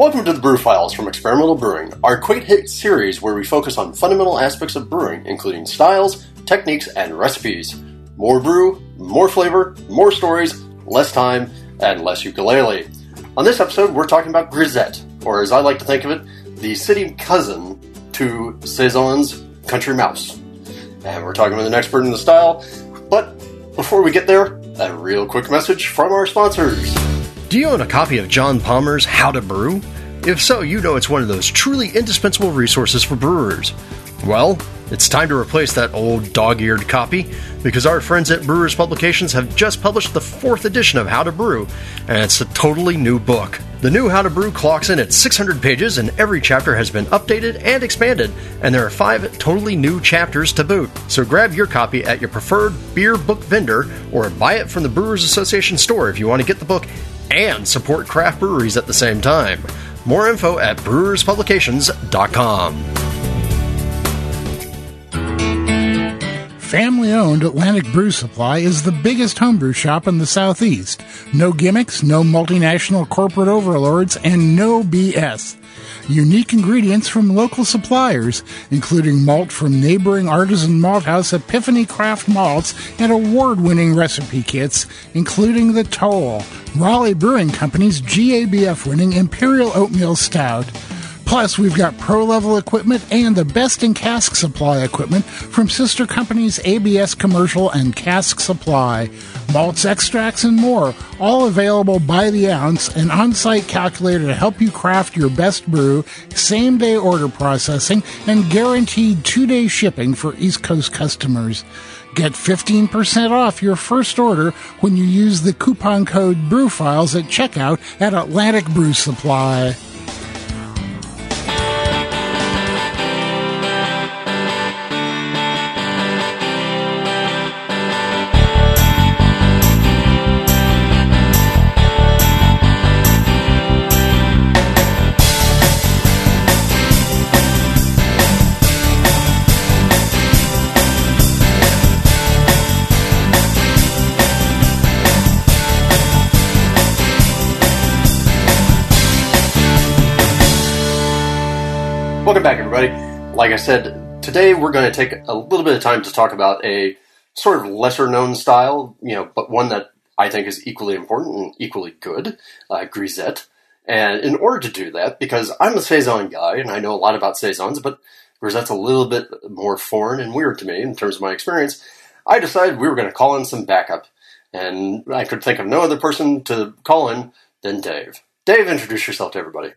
Welcome to the Brew Files from Experimental Brewing, our quaint hit series where we focus on fundamental aspects of brewing, including styles, techniques, and recipes. More brew, more flavor, more stories, less time, and less ukulele. On this episode, we're talking about Grisette, or as I like to think of it, the city cousin to Saison's Country Mouse. And we're talking with an expert in the style, but before we get there, a real quick message from our sponsors. Do you own a copy of John Palmer's How to Brew? If so, you know it's one of those truly indispensable resources for brewers. Well, it's time to replace that old dog eared copy because our friends at Brewers Publications have just published the fourth edition of How to Brew, and it's a totally new book. The new How to Brew clocks in at 600 pages, and every chapter has been updated and expanded, and there are five totally new chapters to boot. So grab your copy at your preferred beer book vendor or buy it from the Brewers Association store if you want to get the book and support craft breweries at the same time. More info at brewerspublications.com. Family owned Atlantic Brew Supply is the biggest homebrew shop in the Southeast. No gimmicks, no multinational corporate overlords, and no BS. Unique ingredients from local suppliers, including malt from neighboring artisan malt house Epiphany Craft Malts and award winning recipe kits, including the Toll, Raleigh Brewing Company's GABF winning Imperial Oatmeal Stout. Plus, we've got pro level equipment and the best in cask supply equipment from sister companies ABS Commercial and Cask Supply. Malts, extracts, and more, all available by the ounce, an on site calculator to help you craft your best brew, same day order processing, and guaranteed two day shipping for East Coast customers. Get 15% off your first order when you use the coupon code BrewFiles at checkout at Atlantic Brew Supply. Welcome back, everybody. Like I said, today we're going to take a little bit of time to talk about a sort of lesser known style, you know, but one that I think is equally important and equally good, uh, Grisette. And in order to do that, because I'm a Saison guy and I know a lot about Saisons, but Grisette's a little bit more foreign and weird to me in terms of my experience, I decided we were going to call in some backup. And I could think of no other person to call in than Dave. Dave, introduce yourself to everybody.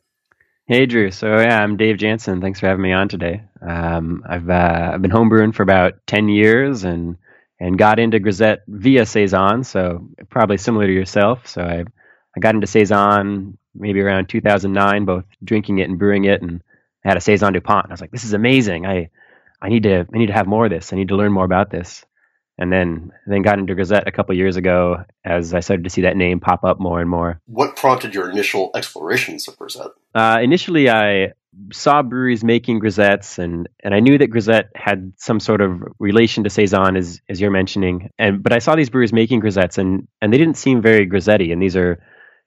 Hey Drew, so yeah, I'm Dave Jansen. Thanks for having me on today. Um, I've uh, I've been homebrewing for about ten years and and got into Grisette via saison, so probably similar to yourself. So I I got into saison maybe around 2009, both drinking it and brewing it, and I had a saison Dupont. And I was like, this is amazing. I I need to I need to have more of this. I need to learn more about this. And then then got into Grisette a couple years ago as I started to see that name pop up more and more. What prompted your initial explorations of Grisette? Uh, initially, I saw breweries making grisettes, and, and I knew that grisette had some sort of relation to saison, as as you're mentioning. And but I saw these breweries making grisettes, and and they didn't seem very grisetty. And these are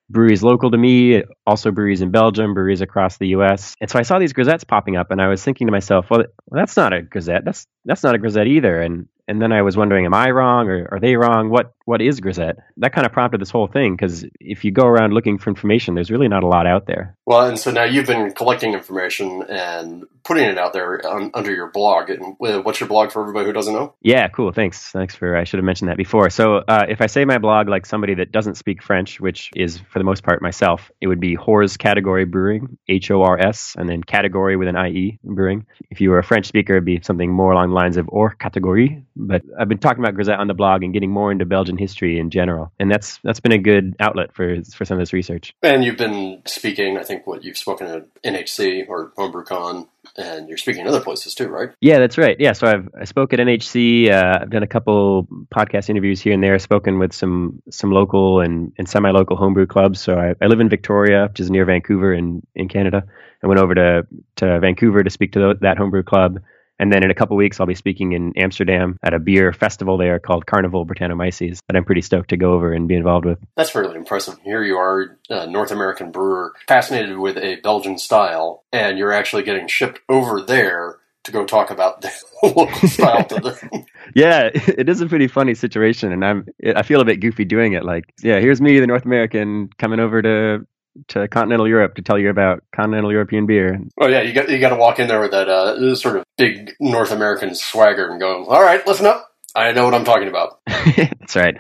breweries local to me, also breweries in Belgium, breweries across the U.S. And so I saw these grisettes popping up, and I was thinking to myself, well, well that's not a grisette. That's that's not a grisette either. And and then I was wondering, am I wrong or are they wrong? What what is grisette? That kind of prompted this whole thing because if you go around looking for information, there's really not a lot out there. Well, and so now you've been collecting information and putting it out there on, under your blog. And uh, what's your blog for everybody who doesn't know? Yeah, cool. Thanks. Thanks for. I should have mentioned that before. So uh, if I say my blog like somebody that doesn't speak French, which is for the most part myself, it would be Hors Category Brewing, H O R S, and then category with an I E Brewing. If you were a French speaker, it'd be something more along the lines of Or Categorie. But I've been talking about Grisette on the blog and getting more into Belgian history in general, and that's that's been a good outlet for for some of this research. And you've been speaking. I think what you've spoken at NHC or HomebrewCon, and you're speaking in other places too, right? Yeah, that's right. Yeah, so I've I spoke at NHC. Uh, I've done a couple podcast interviews here and there. Spoken with some some local and, and semi local homebrew clubs. So I, I live in Victoria, which is near Vancouver in in Canada. I went over to to Vancouver to speak to that homebrew club And then in a couple weeks, I'll be speaking in Amsterdam at a beer festival there called Carnivale Brettanomyces that I'm pretty stoked to go over and be involved with. That's really impressive. Here you are, a North American brewer, fascinated with a Belgian style, and you're actually getting shipped over there to go talk about the local style to them. yeah, it is a pretty funny situation, and I'm I feel a bit goofy doing it. Like, yeah, here's me, the North American, coming over to to continental Europe to tell you about continental European beer. Oh yeah, you got you got to walk in there with that uh, sort of big North American swagger and go, "All right, listen up, I know what I'm talking about." That's right.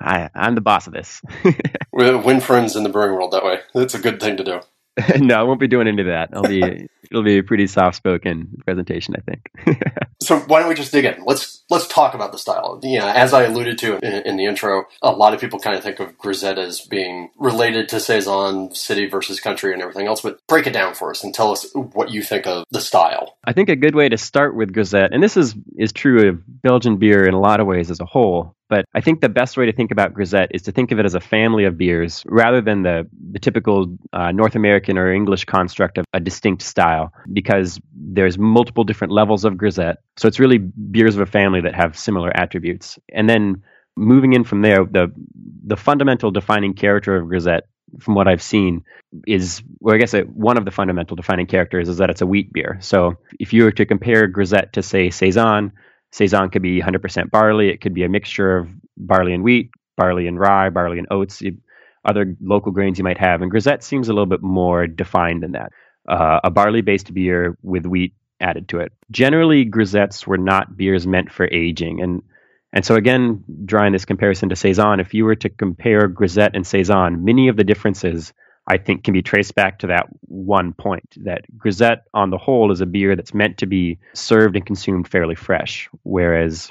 I, I'm the boss of this. we Win friends in the brewing world that way. It's a good thing to do. no, I won't be doing any of that. I'll be it'll be a pretty soft spoken presentation, I think. so why don't we just dig in? Let's let's talk about the style. Yeah, as I alluded to in, in, the intro, a lot of people kind of think of Grisette as being related to saison, city versus country, and everything else. But break it down for us and tell us what you think of the style. I think a good way to start with Grisette, and this is is true of Belgian beer in a lot of ways as a whole, but I think the best way to think about Grisette is to think of it as a family of beers rather than the, the typical uh, North American or English construct of a distinct style, because there's multiple different levels of Grisette. So it's really beers of a family that have similar attributes. And then moving in from there, the the fundamental defining character of Grisette, from what I've seen, is well, I guess it, one of the fundamental defining characters is that it's a wheat beer. So if you were to compare Grisette to say saison, Saison could be 100% barley. It could be a mixture of barley and wheat, barley and rye, barley and oats, other local grains you might have. And Grisette seems a little bit more defined than that. Uh, a barley based beer with wheat added to it. Generally, grisettes were not beers meant for aging. And and so again, drawing this comparison to saison, if you were to compare grisette and saison, many of the differences I think can be traced back to that one point that Grisette on the whole is a beer that's meant to be served and consumed fairly fresh, whereas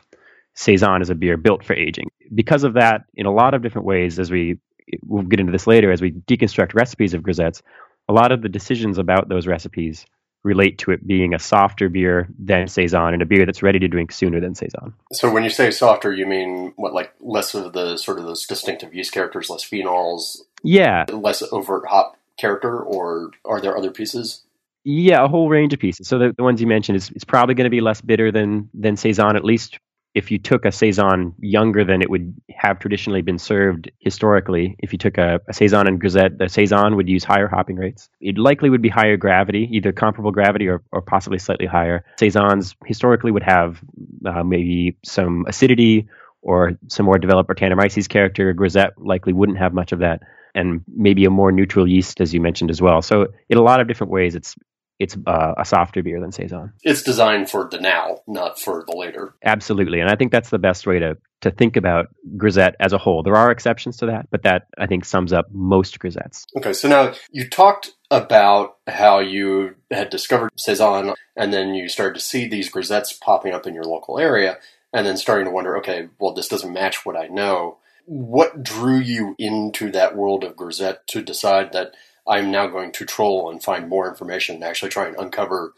Saison is a beer built for aging. Because of that, in a lot of different ways, as we we'll get into this later, as we deconstruct recipes of grisettes, a lot of the decisions about those recipes relate to it being a softer beer than saison and a beer that's ready to drink sooner than saison. So when you say softer, you mean what, like less of the sort of those distinctive yeast characters, less phenols, yeah, less overt hop character, or are there other pieces? Yeah, a whole range of pieces. So the, the ones you mentioned is, is probably going to be less bitter than than saison, at least if you took a saison younger than it would have traditionally been served historically, if you took a, a saison and grisette, the saison would use higher hopping rates. It likely would be higher gravity, either comparable gravity or, or possibly slightly higher. Saisons historically would have uh, maybe some acidity or some more developed Brettanomyces character. Grisette likely wouldn't have much of that and maybe a more neutral yeast, as you mentioned as well. So, in a lot of different ways, it's it's uh, a softer beer than saison. It's designed for the now, not for the later. Absolutely, and I think that's the best way to to think about grisette as a whole. There are exceptions to that, but that I think sums up most grisettes. Okay, so now you talked about how you had discovered saison, and then you started to see these grisettes popping up in your local area, and then starting to wonder, okay, well, this doesn't match what I know. What drew you into that world of grisette to decide that I'm now going to troll and find more information and actually try and uncover,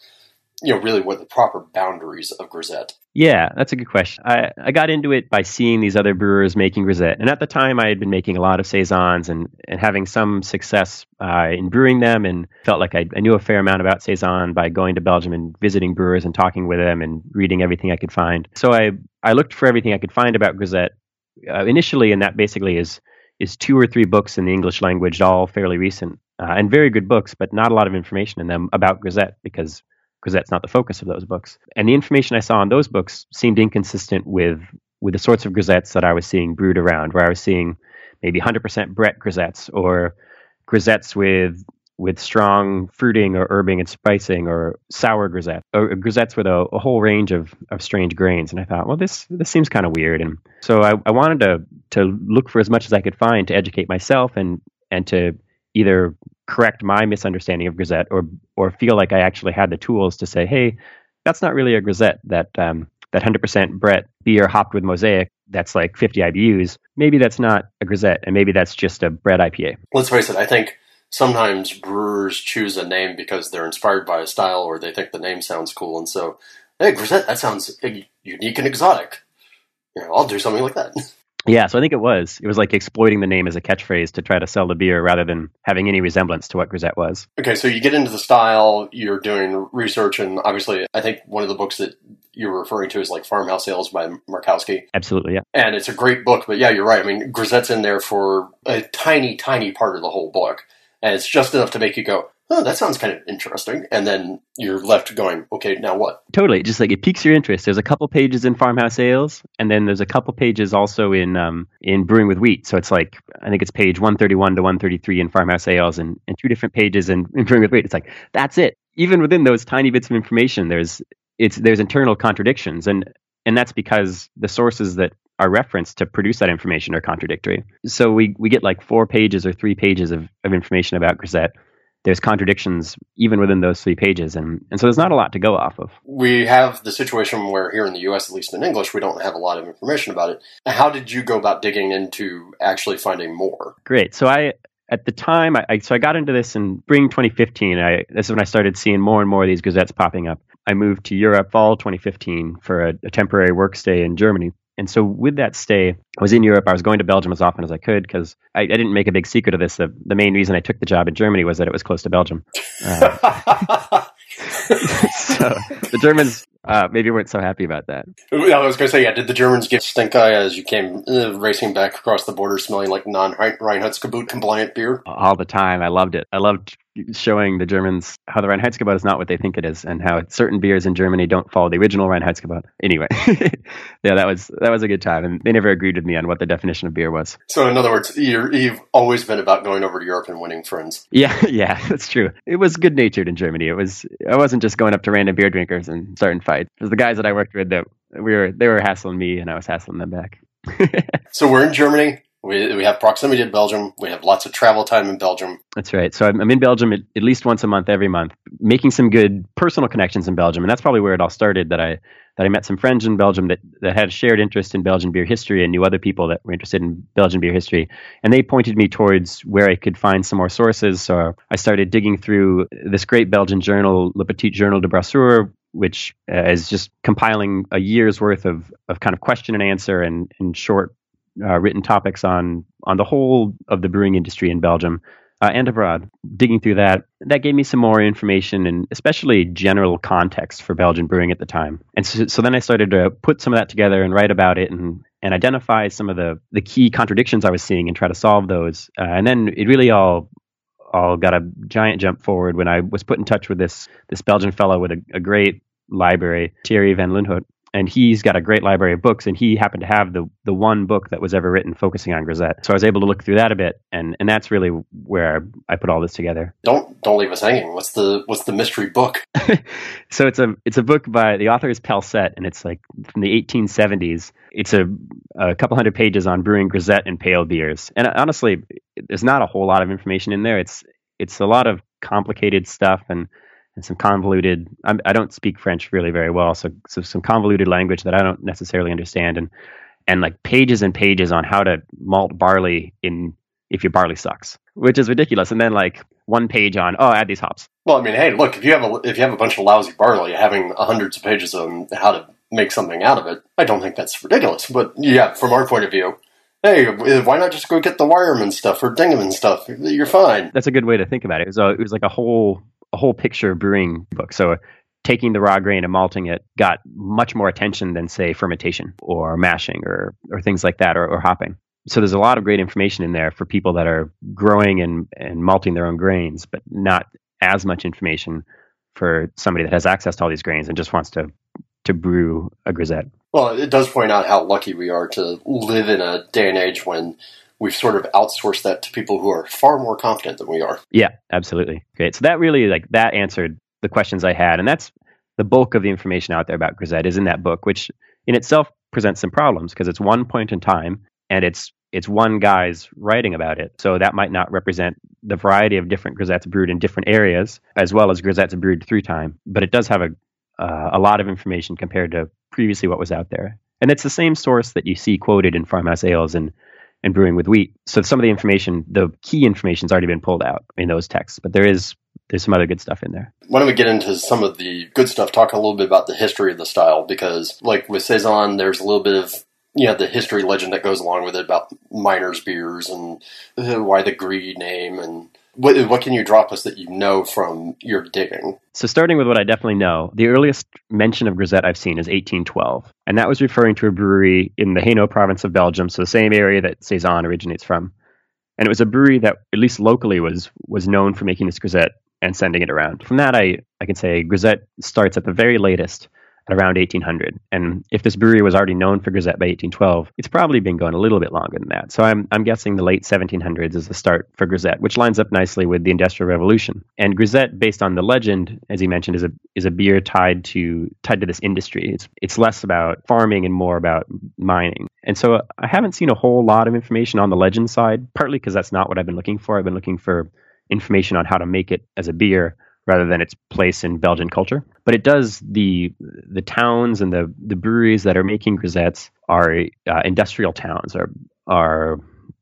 you know, really what the proper boundaries of grisette. Yeah, that's a good question. I, I got into it by seeing these other brewers making grisette. And at the time, I had been making a lot of Saisons and, and having some success uh, in brewing them and felt like I, I knew a fair amount about Saison by going to Belgium and visiting brewers and talking with them and reading everything I could find. So I, I looked for everything I could find about grisette uh, initially, and that basically is is two or three books in the English language, all fairly recent uh, and very good books, but not a lot of information in them about Grisette because Grisette's not the focus of those books. And the information I saw in those books seemed inconsistent with with the sorts of grisettes that I was seeing brewed around, where I was seeing maybe 100% Brett grisettes or grisettes with with strong fruiting or herbing and spicing or sour grisette or grisettes with a, a, whole range of, of strange grains. And I thought, well, this this seems kind of weird. And so I, I wanted to to look for as much as I could find to educate myself and and to either correct my misunderstanding of grisette or or feel like I actually had the tools to say, hey, that's not really a grisette. That um, that 100% Brett beer hopped with mosaic that's like 50 IBUs. Maybe that's not a grisette, and maybe that's just a Brett IPA. Let's face it. I think sometimes brewers choose a name because they're inspired by a style or they think the name sounds cool, and so hey, grisette, that sounds unique and exotic. You know, I'll do something like that. Yeah, so I think it was. It was like exploiting the name as a catchphrase to try to sell the beer rather than having any resemblance to what Grisette was. Okay, so you get into the style, you're doing research, and obviously, I think one of the books that you're referring to is like Farmhouse Ales by Markowski. Absolutely, yeah. And it's a great book, but yeah, you're right. I mean, Grisette's in there for a tiny, tiny part of the whole book. And it's just enough to make you go, oh, that sounds kind of interesting. And then you're left going, okay, now what? Totally. Just like it piques your interest. There's a couple pages in Farmhouse Ales, and then there's a couple pages also in um, in Brewing with Wheat. So it's like, I think it's page 131 to 133 in Farmhouse Ales and, and two different pages in, in Brewing with Wheat. It's like, that's it. Even within those tiny bits of information, there's it's there's internal contradictions. And and that's because the sources that are referenced to produce that information are contradictory. So we, we get like four pages or three pages of, of information about Grisette there's contradictions even within those three pages, and, and so there's not a lot to go off of. We have the situation where here in the U.S., at least in English, we don't have a lot of information about it. How did you go about digging into actually finding more? Great. So I at the time, I, so I got into this in spring 2015. I this is when I started seeing more and more of these grisettes popping up. I moved to Europe fall 2015 for a, a temporary work stay in Germany. And so with that stay, I was in Europe. I was going to Belgium as often as I could because I, I, didn't make a big secret of this. The, the, main reason I took the job in Germany was that it was close to Belgium. Uh, so the Germans uh, maybe weren't so happy about that. I was going to say, yeah, did the Germans get stink eye as you came uh, racing back across the border smelling like non Reinheitsgebot compliant beer? All the time. I loved it. I loved showing the Germans how the Reinheitsgebot is not what they think it is, and how certain beers in Germany don't follow the original Reinheitsgebot. Anyway, yeah, that was that was a good time, and they never agreed with me on what the definition of beer was. So, in other words, you have always been about going over to Europe and winning friends. Yeah, yeah, that's true. It was good natured in Germany. It was. I wasn't just going up to random beer drinkers and starting fights. It was the guys that I worked with that we were. They were hassling me, and I was hassling them back. so we're in Germany. We, we have proximity to Belgium. We have lots of travel time in Belgium. That's right. So I'm, I'm in Belgium at, at, least once a month, every month, making some good personal connections in Belgium, and that's probably where it all started. That I that I met some friends in Belgium that, that had a shared interest in Belgian beer history and knew other people that were interested in Belgian beer history, and they pointed me towards where I could find some more sources. So I started digging through this great Belgian journal, Le Petit Journal de Brasseur, which uh, is just compiling a year's worth of, of kind of question and answer and, and short uh, written topics on on the whole of the brewing industry in Belgium uh, and abroad. Digging through that, that gave me some more information and especially general context for Belgian brewing at the time. And so, so then I started to put some of that together and write about it and and identify some of the the key contradictions I was seeing and try to solve those. Uh, and then it really all all got a giant jump forward when I was put in touch with this this Belgian fellow with a, a great library, Thierry van Loenhout, and he's got a great library of books and he happened to have the the one book that was ever written focusing on grisette. So i was able to look through that a bit and and that's really where i put all this together. Don't don't leave us hanging. What's the what's the mystery book? So it's a it's a book by the author is Pelcet and it's like from the 1870s it's a, a couple hundred pages on brewing grisette and pale beers. And honestly there's not a whole lot of information in there. It's it's a lot of complicated stuff and and some convoluted. I'm, I do not speak French really very well, so so some convoluted language that I don't necessarily understand, and and like pages and pages on how to malt barley in if your barley sucks, which is ridiculous. And then like one page on oh add these hops. Well, I mean, hey, look if you have a if you have a bunch of lousy barley, having hundreds of pages on how to make something out of it, I don't think that's ridiculous. But yeah, from our point of view, hey, why not just go get the Weyermann stuff or Dingemans stuff? You're fine. That's a good way to think about it. It was, a, it was like a whole a whole picture brewing book. So taking the raw grain and malting it got much more attention than say fermentation or mashing or or things like that or, or hopping. So there's a lot of great information in there for people that are growing and, and malting their own grains, but not as much information for somebody that has access to all these grains and just wants to to brew a grisette. Well, it does point out how lucky we are to live in a day and age when we've sort of outsourced that to people who are far more confident than we are. Yeah, absolutely. Great. So that really like that answered the questions I had, and that's the bulk of the information out there about Grisette is in that book, which in itself presents some problems because it's one point in time and it's it's one guy's writing about it. So that might not represent the variety of different grisettes brewed in different areas, as well as grisettes brewed through time. But it does have a uh, a lot of information compared to previously what was out there. And it's the same source that you see quoted in farmhouse ales and and brewing with wheat. So some of the information, the key information, has already been pulled out in those texts, but there is there's some other good stuff in there. Why don't we get into some of the good stuff? Talk a little bit about the history of the style, because like with saison, there's a little bit of you know the history legend that goes along with it about miners beers and why the Gris name and what, what can you drop us that you know from your digging? So, starting with what I definitely know, the earliest mention of grisette I've seen is 1812. And that was referring to a brewery in the Hainaut province of Belgium, so the same area that Saison originates from. And it was a brewery that, at least locally, was was known for making this grisette and sending it around. From that, I, I can say grisette starts at the very latest around 1800. And if this brewery was already known for grisette by 1812, it's probably been going a little bit longer than that. So I'm, I'm guessing the late 1700s is the start for grisette, which lines up nicely with the Industrial Revolution. And grisette, based on the legend, as you mentioned, is a is a beer tied to tied to this industry. It's it's less about farming and more about mining. And so I haven't seen a whole lot of information on the legend side, partly because that's not what I've been looking for. I've been looking for information on how to make it as a beer rather than its place in Belgian culture. But it does the the towns and the the breweries that are making grisettes are uh, industrial towns, are are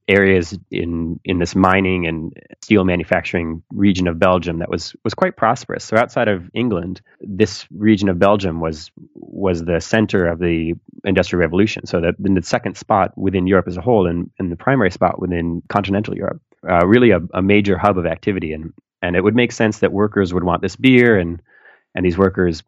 areas in in this mining and steel manufacturing region of Belgium that was was quite prosperous. So outside of England, this region of Belgium was was the center of the industrial revolution. So that in the second spot within Europe as a whole, and, and the primary spot within continental Europe, uh, really a, a major hub of activity. And and it would make sense that workers would want this beer and and these workers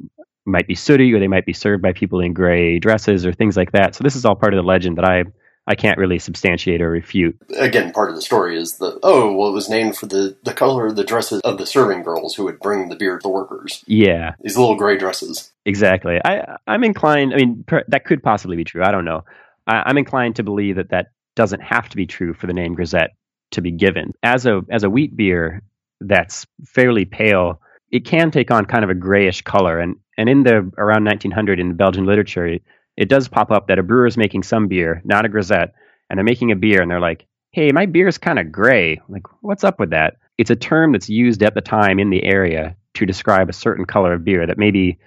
might be sooty or they might be served by people in gray dresses or things like that. So this is all part of the legend that i i can't really substantiate or refute. Again, part of the story is the oh, well, it was named for the the color of the dresses of the serving girls who would bring the beer to the workers. yeah. These little gray dresses. exactly. I i'm inclined i mean per, that could possibly be true. I don't know. I, i'm inclined to believe that that doesn't have to be true for the name grisette to be given. As a as a wheat beer that's fairly pale, it can take on kind of a grayish color. And and in the around 1900 in Belgian literature, it, does pop up that a brewer is making some beer, not a grisette, and they're making a beer, and they're like, "Hey, my beer is kind of gray. Like, what's up with that?" It's a term that's used at the time in the area to describe a certain color of beer that maybe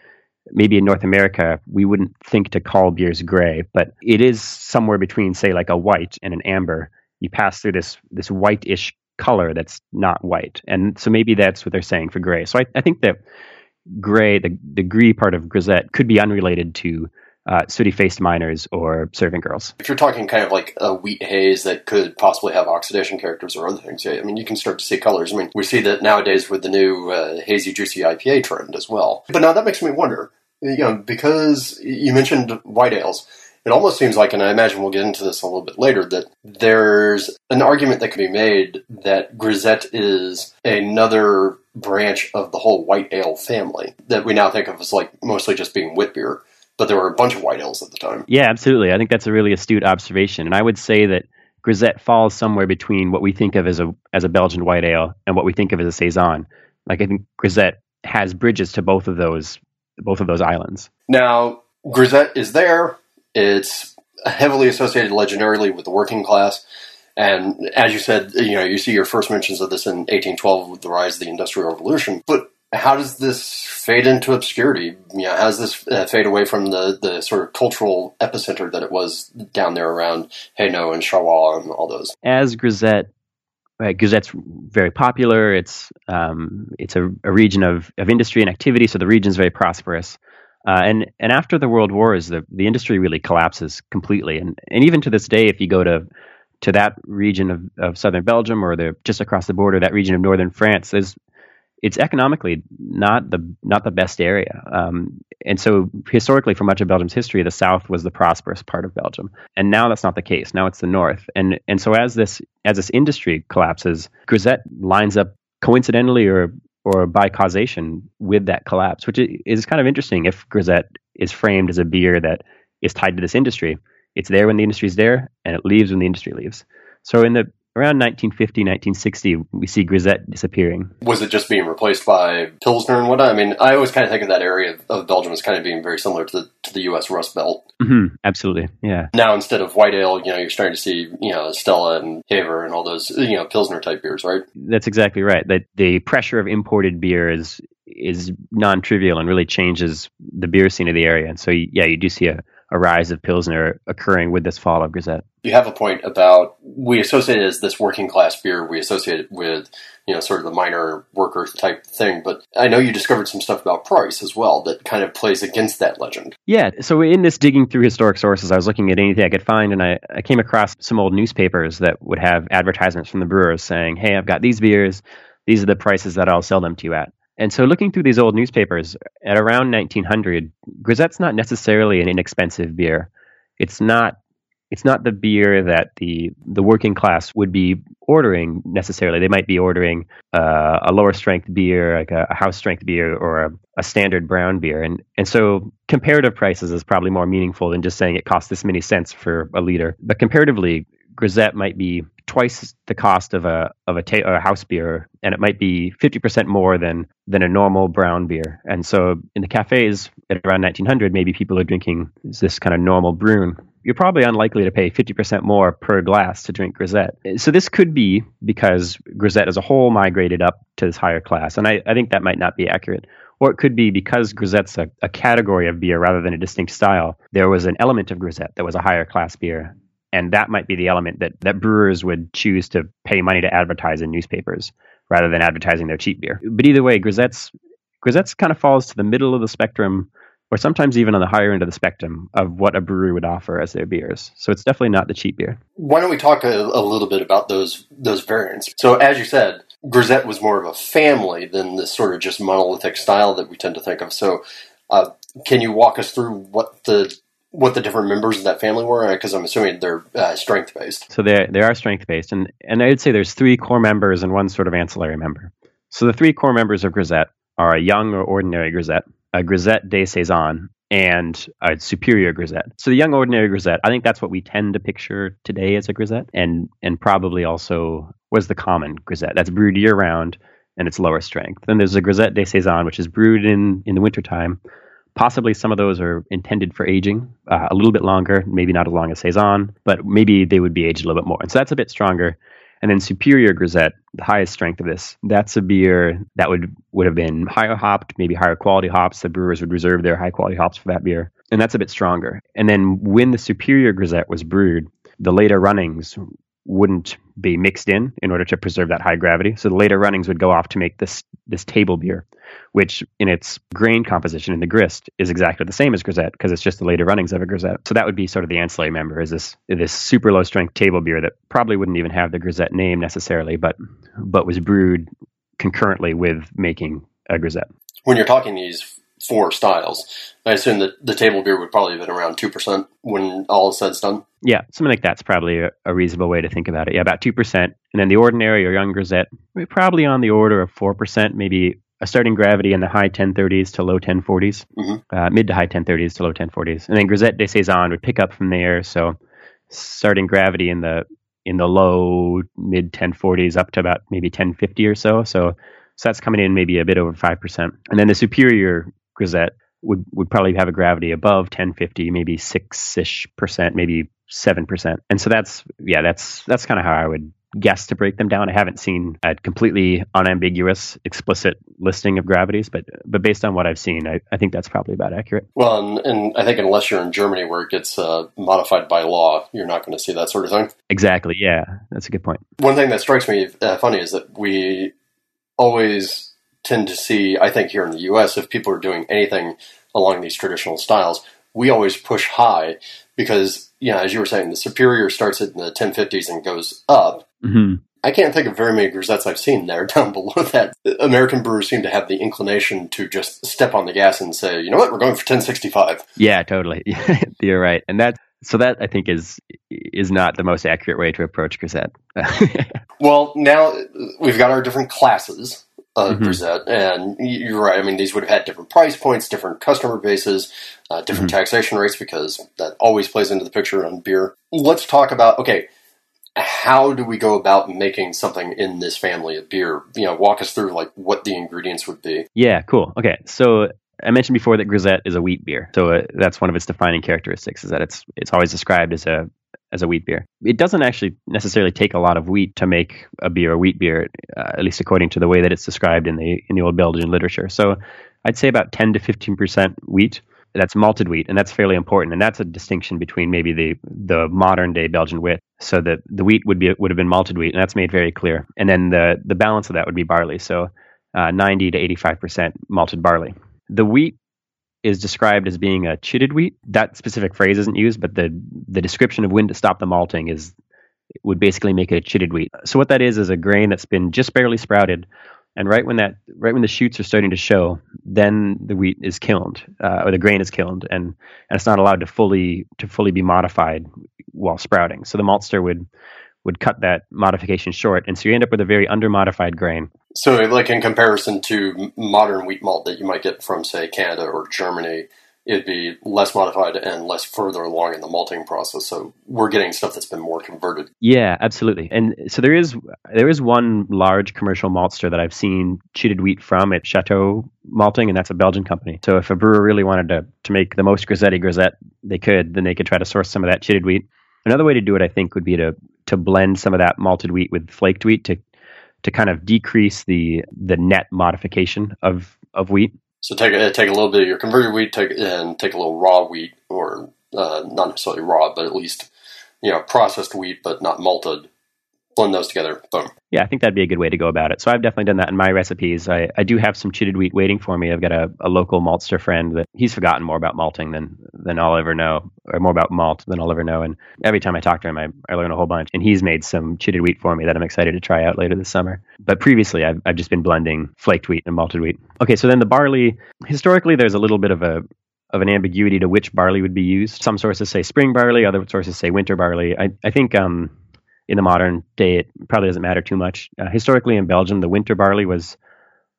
maybe in North America we wouldn't think to call beers gray, but it is somewhere between say like a white and an amber. You pass through this this whitish color that's not white. And so maybe that's what they're saying for gray. So I, I think that gray, the, the gris part of grisette, could be unrelated to uh, sooty faced miners or serving girls. If you're talking kind of like a wheat haze that could possibly have oxidation characters or other things, yeah, I mean, you can start to see colors. I mean, we see that nowadays with the new uh, hazy, juicy IPA trend as well. But now that makes me wonder, you know, because you mentioned white ales it almost seems like, and I imagine we'll get into this a little bit later, that there's an argument that could be made that Grisette is another branch of the whole white ale family that we now think of as like mostly just being wit beer. But there were a bunch of white ales at the time. Yeah, absolutely. I think that's a really astute observation. And I would say that Grisette falls somewhere between what we think of as a as a Belgian white ale and what we think of as a saison. Like I think Grisette has bridges to both of those both of those islands. Now, Grisette is there it's heavily associated legendarily with the working class. And as you said, you know, you see your first mentions of this in 1812 with the rise of the Industrial Revolution. But how does this fade into obscurity? You know, how does this uh, fade away from the, the sort of cultural epicenter that it was down there around Hainaut and Charleroi and all those? As Grisette, right, Grisette's very popular. It's um, it's a, a region of, of industry and activity, so the region's very prosperous. Uh, and and after the World Wars, the the industry really collapses completely. And and even to this day, if you go to to that region of, of southern Belgium or the just across the border, that region of northern France, is it's economically not the not the best area. Um, and so historically, for much of Belgium's history, the south was the prosperous part of Belgium, and now that's not the case. Now it's the north. And and so as this as this industry collapses, Grisette lines up coincidentally or or by causation with that collapse, which is kind of interesting. If Grisette is framed as a beer that is tied to this industry, it's there when the industry is there, and it leaves when the industry leaves. So in the around 1950, 1960, we see Grisette disappearing. Was it just being replaced by Pilsner and whatnot? I mean, I always kind of think of that area of, Belgium as kind of being very similar to the to the U.S. Rust Belt. Mm-hmm, absolutely, yeah. Now instead of white ale, you know, you're starting to see you know Stella and Haver and all those you know Pilsner type beers, right? That's exactly right. That the pressure of imported beer is is non-trivial and really changes the beer scene of the area. And so, yeah, you do see a a rise of Pilsner occurring with this fall of Grisette. You have a point about we associate it as this working class beer. We associate it with you know sort of the miner worker type thing. But I know you discovered some stuff about price as well that kind of plays against that legend. Yeah. So in this digging through historic sources, I was looking at anything I could find, and I, I came across some old newspapers that would have advertisements from the brewers saying, "Hey, I've got these beers." these are the prices that I'll sell them to you at. And so, looking through these old newspapers, at around 1900, Grisette's not necessarily an inexpensive beer. It's not. It's not the beer that the the working class would be ordering necessarily. They might be ordering uh, a lower strength beer, like a, a house strength beer, or a, a, standard brown beer. And and so comparative prices is probably more meaningful than just saying it costs this many cents for a liter. But comparatively, Grisette might be twice the cost of a of a, ta- a house beer, and it might be fifty percent more than than a normal brown beer. And so, in the cafes at around 1900, maybe people are drinking this kind of normal brune. You're probably unlikely to pay 50% more per glass to drink Grisette. So this could be because Grisette as a whole migrated up to this higher class, and I, I think that might not be accurate. Or it could be because Grisette's a, a category of beer rather than a distinct style. There was an element of Grisette that was a higher class beer, and that might be the element that, that brewers would choose to pay money to advertise in newspapers rather than advertising their cheap beer. But either way, Grisette's Grisette's kind of falls to the middle of the spectrum, or sometimes even on the higher end of the spectrum of what a brewery would offer as their beers. So it's definitely not the cheap beer. Why don't we talk a, a little bit about those those variants? So as you said, Grisette was more of a family than this sort of just monolithic style that we tend to think of. So uh, can you walk us through what the what the different members of that family were? Because I'm assuming they're uh, strength based. So they they are strength based, and and I'd say there's three core members and one sort of ancillary member. So the three core members of Grisette are a young or ordinary Grisette, a Grisette de saison, and a superior Grisette. So the young ordinary Grisette, I think that's what we tend to picture today as a Grisette, and and probably also was the common Grisette. That's brewed year round and it's lower strength. Then there's a Grisette de saison, which is brewed in in the wintertime Possibly some of those are intended for aging uh, a little bit longer, maybe not as long as Saison, but maybe they would be aged a little bit more. And so that's a bit stronger. And then Superior Grisette, the highest strength of this, that's a beer that would would have been higher hopped, maybe higher quality hops. The brewers would reserve their high quality hops for that beer. And that's a bit stronger. And then when the Superior Grisette was brewed, the later runnings wouldn't be mixed in in order to preserve that high gravity. So the later runnings would go off to make this this table beer, which in its grain composition in the grist is exactly the same as grisette because it's just the later runnings of a grisette. So that would be sort of the ancillary member is this this super low strength table beer that probably wouldn't even have the grisette name necessarily, but but was brewed concurrently with making a grisette. When you're talking these four styles. I assume that the table beer would probably have been around 2% when all is said and done. Yeah, something like that's probably a, a, reasonable way to think about it. Yeah, about 2%. And then the ordinary or young grisette, probably on the order of 4%, maybe a starting gravity in the high 1030s to low 1040s, mm-hmm. uh, mid to high 1030s to low 1040s. And then grisette de saison would pick up from there. So starting gravity in the in the low mid 1040s up to about maybe 1050 or so. So so that's coming in maybe a bit over 5%. And then the superior Grisette would, would probably have a gravity above 1050, maybe six ish percent, maybe seven percent. And so that's yeah, that's that's kind of how I would guess to break them down. I haven't seen a completely unambiguous, explicit listing of gravities, but but based on what I've seen, I, I think that's probably about accurate. Well, and, and I think unless you're in Germany where it gets uh, modified by law, you're not going to see that sort of thing. Exactly. Yeah, that's a good point. One thing that strikes me uh, funny is that we always tend to see, I think, here in the U.S., if people are doing anything along these traditional styles, we always push high because, yeah, as you were saying, the superior starts in the 1050s and goes up. Mm-hmm. I can't think of very many grisettes I've seen there down below that. American brewers seem to have the inclination to just step on the gas and say, you know what, we're going for 1065. Yeah, totally. You're right. And that, so that I think is is not the most accurate way to approach grisette. well, now we've got our different classes uh, mm-hmm. And you're right. I mean, these would have had different price points, different customer bases, uh, different mm-hmm. taxation rates, because that always plays into the picture on beer. Let's talk about okay, how do we go about making something in this family of beer? You know, walk us through like what the ingredients would be. Yeah, cool. Okay, so I mentioned before that Grisette is a wheat beer, so uh, that's one of its defining characteristics is that it's it's always described as a as a wheat beer. It doesn't actually necessarily take a lot of wheat to make a beer a wheat beer, uh, at least according to the way that it's described in the in the old Belgian literature. So I'd say about 10 to 15 percent wheat. That's malted wheat, and that's fairly important. And that's a distinction between maybe the the modern day Belgian wheat. So that the wheat would be would have been malted wheat, and that's made very clear. And then the the balance of that would be barley. So uh, 90 to 85 percent malted barley. The wheat is described as being a chitted wheat. That specific phrase isn't used, but the the description of when to stop the malting is would basically make it a chitted wheat. So what that is is a grain that's been just barely sprouted, and right when that right when the shoots are starting to show, then the wheat is kilned uh, or the grain is kilned, and, and it's not allowed to fully to fully be modified while sprouting. So the maltster would would cut that modification short, and so you end up with a very undermodified grain. So, like in comparison to modern wheat malt that you might get from, say, Canada or Germany, it'd be less modified and less further along in the malting process. So we're getting stuff that's been more converted. Yeah, absolutely. And so there is there is one large commercial maltster that I've seen chitted wheat from at Chateau Malting, and that's a Belgian company. So if a brewer really wanted to to make the most grisetti grisette they could, then they could try to source some of that chitted wheat. Another way to do it, I think, would be to to blend some of that malted wheat with flaked wheat to to kind of decrease the the net modification of of wheat. So take take a little bit of your converted wheat, take and take a little raw wheat, or uh, not necessarily raw, but at least you know processed wheat, but not malted, blend those together. Boom. Yeah, I think that'd be a good way to go about it. So I've definitely done that in my recipes. I, I do have some chitted wheat waiting for me. I've got a, a local maltster friend that he's forgotten more about malting than than I'll ever know, or more about malt than I'll ever know. And every time I talk to him, I, I learn a whole bunch. And he's made some chitted wheat for me that I'm excited to try out later this summer. But previously, I've, I've just been blending flaked wheat and malted wheat. Okay, so then the barley. Historically, there's a little bit of a of an ambiguity to which barley would be used. Some sources say spring barley, other sources say winter barley. I, I think um, in the modern day, it probably doesn't matter too much. Uh, historically, in Belgium, the winter barley was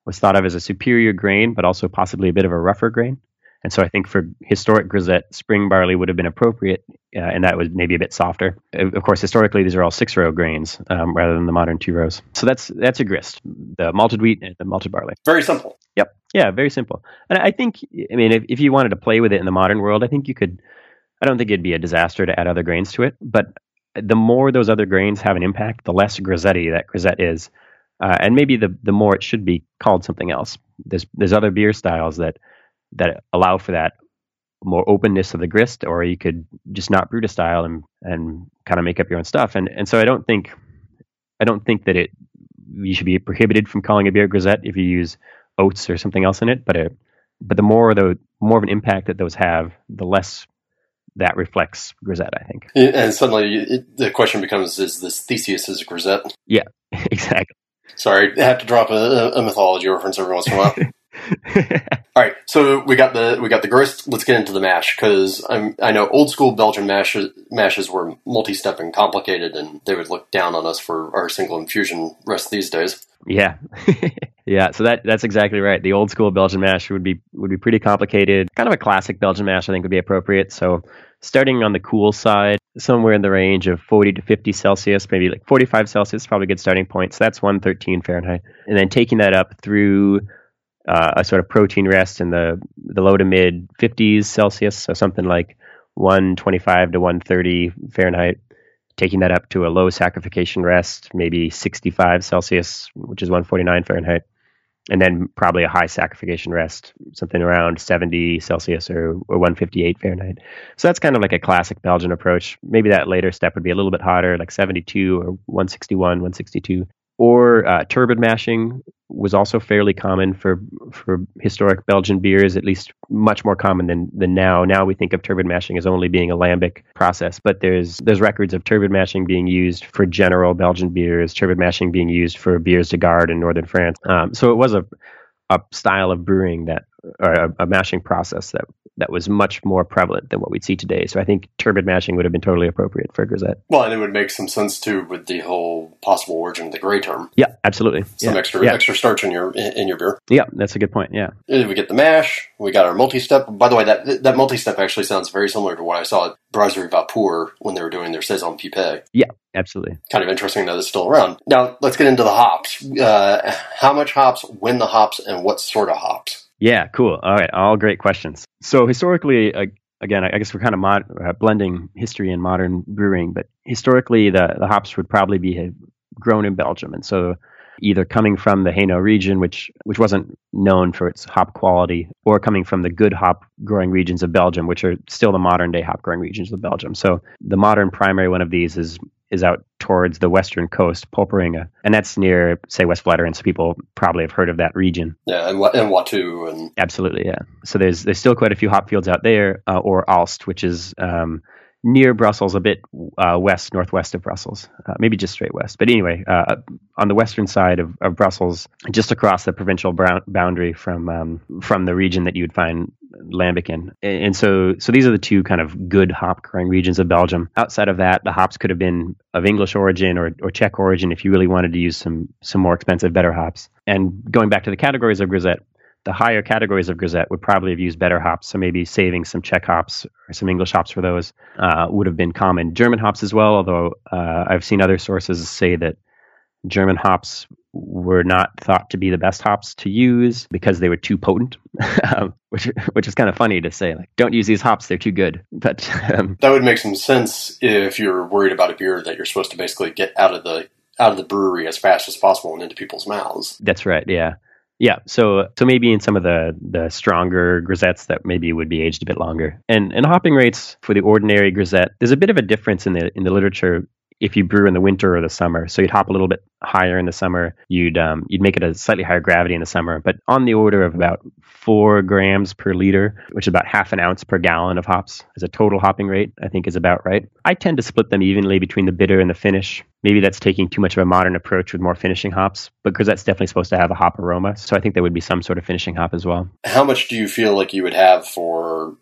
was thought of as a superior grain, but also possibly a bit of a rougher grain. And so I think for historic grisette, spring barley would have been appropriate, uh, and that was maybe a bit softer. Of course, historically, these are all six row grains um, rather than the modern two rows. So that's that's a grist, the malted wheat and the malted barley. Very simple. Yep. Yeah, very simple. And I think, I mean, if, if you wanted to play with it in the modern world, I think you could. I don't think it'd be a disaster to add other grains to it, but the more those other grains have an impact, the less grisetti that grisette is, uh, and maybe the the more it should be called something else. There's there's other beer styles that that allow for that more openness of the grist, or you could just not brew to style and and kind of make up your own stuff. And and so I don't think I don't think that it you should be prohibited from calling a beer grisette if you use oats or something else in it. But it, but the more the more of an impact that those have, the less that reflects grisette, I think. And suddenly it, the question becomes: Is this Theseus is a grisette? Yeah, exactly. Sorry, I have to drop a, a mythology reference every once in a while. All right, so we got the we got the grist. Let's get into the mash because I know old school Belgian mashes mashes were multi-step and complicated, and they would look down on us for our single infusion rest these days. Yeah, yeah. So that that's exactly right. The old school Belgian mash would be would be pretty complicated. Kind of a classic Belgian mash, I think, would be appropriate. So starting on the cool side, somewhere in the range of 40 to 50 Celsius, maybe like 45 Celsius, probably a good starting point. So that's 113 Fahrenheit, and then taking that up through uh, a sort of protein rest in the the low to mid 50s Celsius, so something like 125 to 130 Fahrenheit taking that up to a low saccharification rest, maybe 65 Celsius, which is 149 Fahrenheit, and then probably a high saccharification rest, something around 70 Celsius or, or 158 Fahrenheit. So that's kind of like a classic Belgian approach. Maybe that later step would be a little bit hotter, like 72 or 161, 162 or uh, turbid mashing was also fairly common for for historic Belgian beers, at least much more common than than now. Now we think of turbid mashing as only being a lambic process, but there's there's records of turbid mashing being used for general Belgian beers, turbid mashing being used for bières de garde in northern France. Um, so it was a a style of brewing that or a, a mashing process that that was much more prevalent than what we'd see today. So I think turbid mashing would have been totally appropriate for grisette. Well, and it would make some sense too with the whole possible origin of the gray term. Yeah, absolutely. Some yeah. extra yeah. extra starch in your in your beer. Yeah, that's a good point. Yeah. We get the mash. We got our multi-step. By the way, that that multi-step actually sounds very similar to what I saw at Brasserie Vapeur when they were doing their saison pipé. Yeah, absolutely. Kind of interesting that it's still around. Now let's get into the hops. Uh, how much hops? When the hops? And what sort of hops? Yeah, cool. All right, all great questions. So historically, uh, again, I guess we're kind of mod- uh, blending history and modern brewing, but historically, the, the hops would probably be grown in Belgium, and so either coming from the Hainaut region, which which wasn't known for its hop quality, or coming from the good hop growing regions of Belgium, which are still the modern day hop growing regions of Belgium. So the modern primary one of these is is out towards the western coast, Poperinge, and that's near, say, West Vleteren. So people probably have heard of that region. Yeah, and, and Watou, and absolutely, yeah. So there's there's still quite a few hop fields out there, uh, or Aalst, which is um, near Brussels, a bit uh, west northwest of Brussels, uh, maybe just straight west. But anyway, uh, on the western side of, of Brussels, just across the provincial boundary from um, from the region that you would find lambic in. And so, so these are the two kind of good hop growing regions of Belgium. Outside of that, the hops could have been of English origin or, or Czech origin if you really wanted to use some some more expensive, better hops. And going back to the categories of Grisette, the higher categories of Grisette would probably have used better hops. So maybe saving some Czech hops or some English hops for those uh, would have been common. German hops as well, although uh, I've seen other sources say that German hops were not thought to be the best hops to use because they were too potent, um, which which is kind of funny to say. Like, don't use these hops; they're too good. But um, that would make some sense if you're worried about a beer that you're supposed to basically get out of the out of the brewery as fast as possible and into people's mouths. That's right. Yeah. Yeah, so so maybe in some of the the stronger grisettes that maybe would be aged a bit longer, and and hopping rates for the ordinary grisette, there's a bit of a difference in the in the literature if you brew in the winter or the summer. So you'd hop a little bit higher in the summer. You'd um, you'd make it a slightly higher gravity in the summer, but on the order of about four grams per liter, which is about half an ounce per gallon of hops as a total hopping rate. I think is about right. I tend to split them evenly between the bitter and the finish. Maybe that's taking too much of a modern approach with more finishing hops, but because that's definitely supposed to have a hop aroma. So I think there would be some sort of finishing hop as well. How much do you feel like you would have for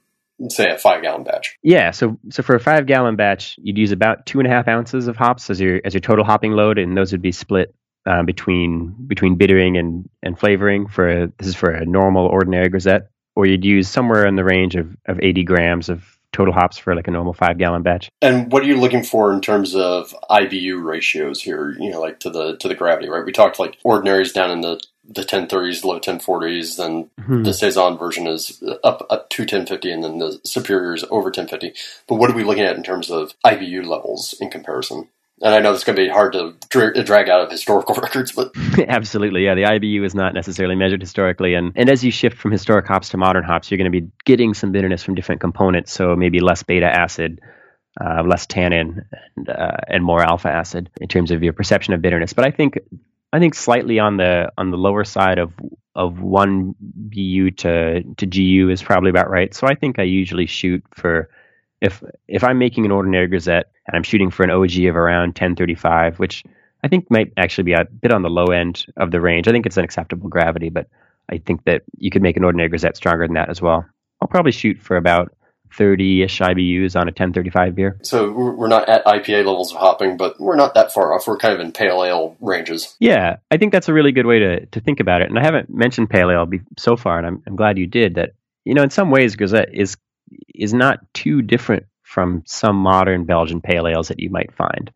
say a five gallon batch. Yeah, so so for a five gallon batch, you'd use about two and a half ounces of hops as your as your total hopping load, and those would be split um, between between bittering and and flavoring. For a, this is for a normal ordinary grisette, or you'd use somewhere in the range of of eighty grams of total hops for like a normal five gallon batch. And what are you looking for in terms of IBU ratios here? You know, like to the to the gravity, right? We talked like ordinaries down in the the 1030s, low 1040s. Then mm-hmm. the saison version is up, up to 1050, and then the superior is over 1050. But what are we looking at in terms of IBU levels in comparison? And I know it's going to be hard to drag out of historical records, but absolutely, yeah. The IBU is not necessarily measured historically, and and as you shift from historic hops to modern hops, you're going to be getting some bitterness from different components. So maybe less beta acid, uh, less tannin, and, uh, and more alpha acid in terms of your perception of bitterness. But I think I think slightly on the on the lower side of of one BU to to GU is probably about right. So I think I usually shoot for if if I'm making an ordinary grisette and I'm shooting for an OG of around 1035, which I think might actually be a bit on the low end of the range. I think it's an acceptable gravity, but I think that you could make an ordinary grisette stronger than that as well. I'll probably shoot for about 30-ish IBUs on a 1035 beer. So we're not at IPA levels of hopping, but we're not that far off. We're kind of in pale ale ranges. Yeah, I think that's a really good way to, to think about it. And I haven't mentioned pale ale so far, and I'm, I'm glad you did. That you know, in some ways, Grisette is is not too different from some modern Belgian pale ales that you might find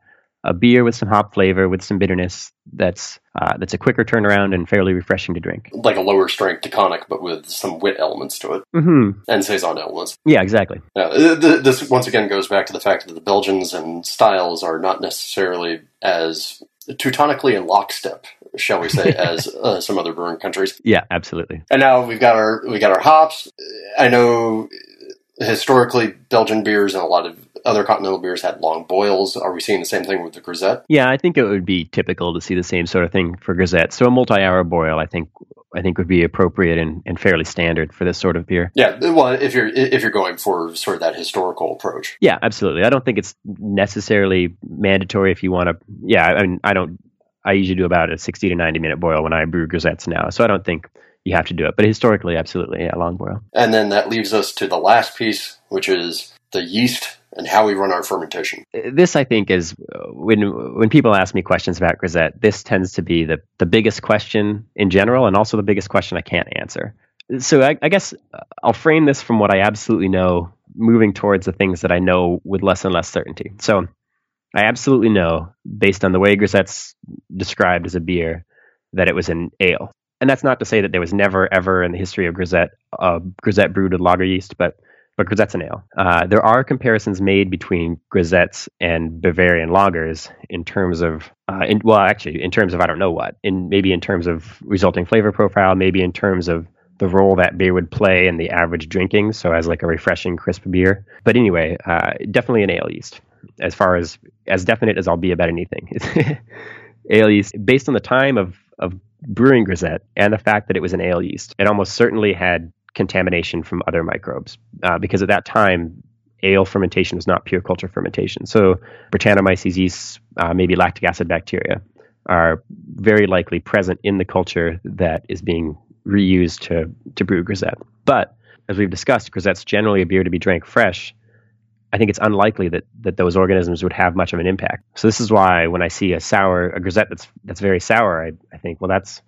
a beer with some hop flavor, with some bitterness. That's uh, that's a quicker turnaround and fairly refreshing to drink. Like a lower strength tonic, but with some wit elements to it, mm-hmm. and saison elements. Yeah, exactly. Now, this once again goes back to the fact that the Belgians and styles are not necessarily as teutonically in lockstep, shall we say, as uh, some other brewing countries. Yeah, absolutely. And now we've got our we got our hops. I know historically Belgian beers and a lot of other continental beers had long boils. Are we seeing the same thing with the grisette? Yeah, I think it would be typical to see the same sort of thing for grisette. So a multi-hour boil, I think, I think would be appropriate and, and fairly standard for this sort of beer. Yeah, well, if you're if you're going for sort of that historical approach. Yeah, absolutely. I don't think it's necessarily mandatory if you want to. Yeah, I mean, I don't. I usually do about a sixty to ninety minute boil when I brew grisettes now, so I don't think you have to do it. But historically, absolutely, yeah, long boil. And then that leaves us to the last piece, which is the yeast and how we run our fermentation. This, I think, is when when people ask me questions about grisette, this tends to be the the biggest question in general, and also the biggest question I can't answer. So I, I guess I'll frame this from what I absolutely know, moving towards the things that I know with less and less certainty. So I absolutely know, based on the way grisette's described as a beer, that it was an ale. And that's not to say that there was never, ever in the history of grisette, uh, grisette brewed with lager yeast, but but Grisette's an ale. Uh, there are comparisons made between Grisettes and Bavarian lagers in terms of, uh, in, well, actually, in terms of I don't know what, in maybe in terms of resulting flavor profile, maybe in terms of the role that beer would play in the average drinking, so as like a refreshing, crisp beer. But anyway, uh, definitely an ale yeast, as far as as definite as I'll be about anything. ale yeast, based on the time of of brewing Grisette and the fact that it was an ale yeast, it almost certainly had contamination from other microbes uh, because at that time ale fermentation was not pure culture fermentation. So Brettanomyces yeast, uh, maybe lactic acid bacteria, are very likely present in the culture that is being reused to to brew grisette. But as we've discussed, grisette's generally a beer to be drank fresh. I think it's unlikely that, that those organisms would have much of an impact. So this is why when I see a sour a grisette that's that's very sour, I, I think, well, that's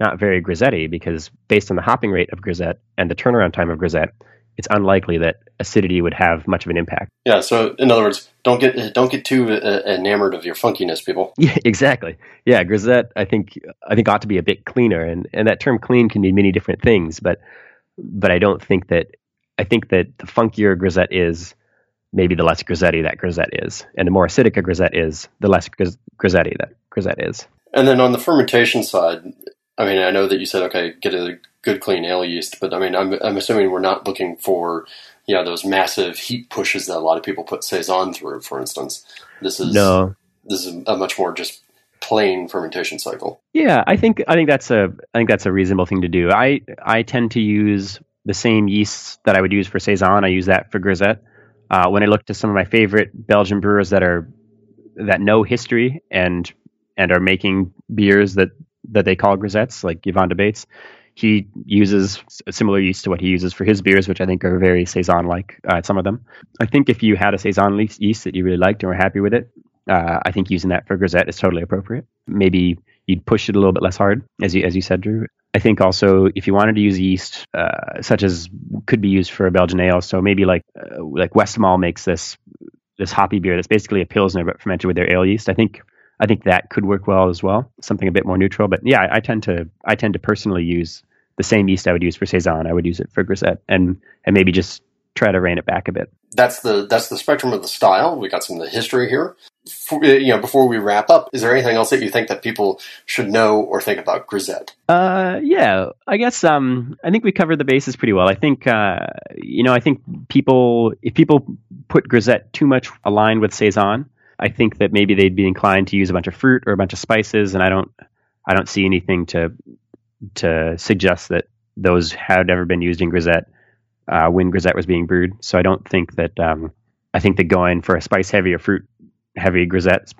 not very grisette because based on the hopping rate of grisette and the turnaround time of grisette, it's unlikely that acidity would have much of an impact. Yeah. So in other words, don't get don't get too uh, enamored of your funkiness, people. Yeah, exactly. Yeah, grisette. I think I think ought to be a bit cleaner, and and that term clean can mean many different things, but but I don't think that I think that the funkier grisette is, maybe the less grisette that grisette is, and the more acidic a grisette is, the less gris- grisette that grisette is. And then on the fermentation side, I mean, I know that you said okay, get a good clean ale yeast, but I mean, I'm I'm assuming we're not looking for you know those massive heat pushes that a lot of people put saison through, for instance. This is no. This is a much more just plain fermentation cycle. Yeah, I think I think that's a I think that's a reasonable thing to do. I I tend to use the same yeasts that I would use for saison. I use that for grisette. Uh, when I look to some of my favorite Belgian brewers that are that know history and and are making beers that that they call grisettes, like Yvan De Baets, he uses a similar yeast to what he uses for his beers, which I think are very saison like. Uh, some of them. I think if you had a saison yeast that you really liked and were happy with it, uh, I think using that for grisette is totally appropriate. Maybe you'd push it a little bit less hard, as you as you said, Drew. I think also if you wanted to use yeast, uh, such as could be used for a Belgian ale, so maybe like uh, like Westmalle makes this this hoppy beer that's basically a pilsner but fermented with their ale yeast. I think I think that could work well as well. Something a bit more neutral, but yeah, I, I tend to I tend to personally use the same yeast I would use for saison. I would use it for grisette, and and maybe just try to rein it back a bit. That's the that's the spectrum of the style. We got some of the history here. For, you know, before we wrap up, is there anything else that you think that people should know or think about grisette? Uh, yeah, I guess um, I think we covered the bases pretty well. I think uh, you know, I think people if people put grisette too much aligned with saison, I think that maybe they'd be inclined to use a bunch of fruit or a bunch of spices, and I don't I don't see anything to to suggest that those had ever been used in grisette uh, when grisette was being brewed. So I don't think that um, I think that going for a spice heavy or fruit heavy grisette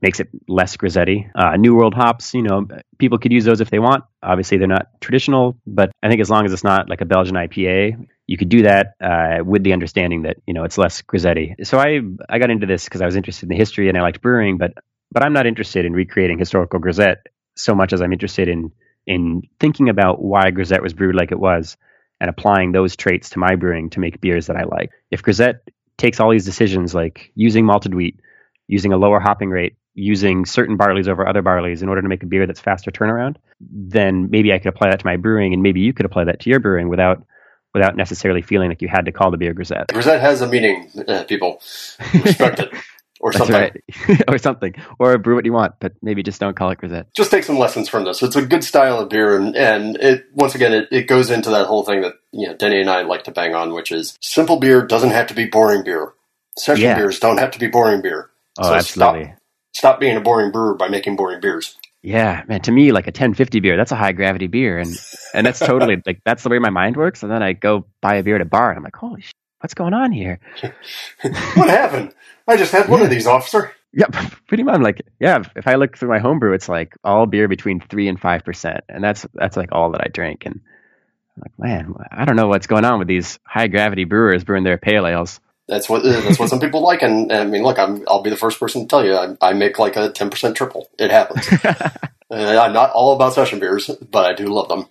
makes it less grisette. Uh, New World hops, you know, people could use those if they want. Obviously, they're not traditional, but I think as long as it's not like a Belgian IPA, you could do that uh, with the understanding that you know it's less grisette. So I I got into this because I was interested in the history and I liked brewing, but but I'm not interested in recreating historical grisette so much as I'm interested in in thinking about why grisette was brewed like it was and applying those traits to my brewing to make beers that I like. If Grisette takes all these decisions like using malted wheat, using a lower hopping rate, using certain barleys over other barleys in order to make a beer that's faster turnaround, then maybe I could apply that to my brewing and maybe you could apply that to your brewing without without necessarily feeling like you had to call the beer Grisette. Grisette has a meaning, uh, people. Respect it or something. Right. or something. Or brew what you want, but maybe just don't call it grisette. Just take some lessons from this. It's a good style of beer, and, and it once again it, it goes into that whole thing that you know Denny and I like to bang on, which is simple beer doesn't have to be boring beer. Session yeah. beers don't have to be boring beer. Oh, so absolutely. Stop, stop being a boring brewer by making boring beers. Yeah, man. To me, like a 1050 beer, that's a high gravity beer, and and that's totally like that's the way my mind works. And then I go buy a beer at a bar, and I'm like, holy shit, what's going on here? what happened? I just had one yeah. of these, officer. Yeah, pretty much. I'm Like, yeah, if I look through my homebrew, it's like all beer between three and five percent, and that's that's like all that I drink. And I'm like, man, I don't know what's going on with these high gravity brewers brewing their pale ales. That's what that's what some people like, and, and, I mean, look, I'm I'll be the first person to tell you, I, I make like a ten percent triple. It happens. I'm not all about session beers, but I do love them.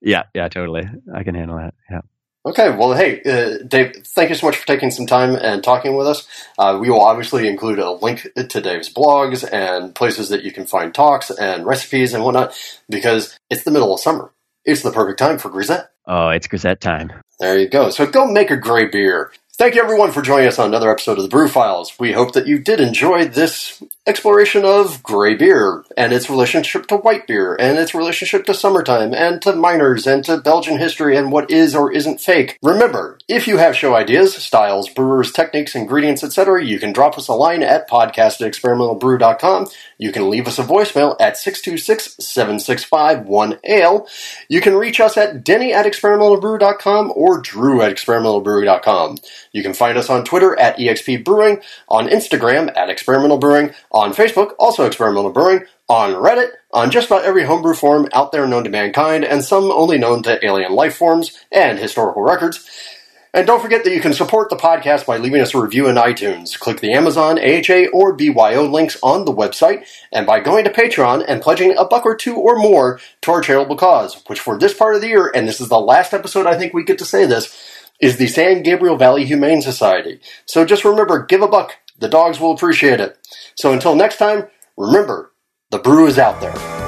Yeah, yeah, totally. I can handle that. Yeah. Okay, well, hey, uh, Dave, thank you so much for taking some time and talking with us. Uh, we will obviously include a link to Dave's blogs and places that you can find talks and recipes and whatnot because it's the middle of summer. It's the perfect time for grisette. Oh, it's grisette time. There you go. So go make a great beer. Thank you everyone for joining us on another episode of the Brew Files. We hope that you did enjoy this exploration of gray beer and its relationship to white beer and its relationship to summertime and to miners and to Belgian history and what is or isn't fake. Remember, If you have show ideas, styles, brewers, techniques, ingredients, etc., you can drop us a line at podcast at experimentalbrew.com. You can leave us a voicemail at 626-765-1ALE. You can reach us at denny at experimentalbrew.com or drew at experimentalbrew.com. You can find us on Twitter at expbrewing, on Instagram at experimentalbrewing, on Facebook, also Experimental Brewing, on Reddit, on just about every homebrew forum out there known to mankind, and some only known to alien life forms and historical records. And don't forget that you can support the podcast by leaving us a review in iTunes. Click the Amazon, AHA, or BYO links on the website, and by going to Patreon and pledging a buck or two or more to our charitable cause, which for this part of the year, and this is the last episode I think we get to say this, is the San Gabriel Valley Humane Society. So just remember, give a buck. The dogs will appreciate it. So until next time, remember, the brew is out there.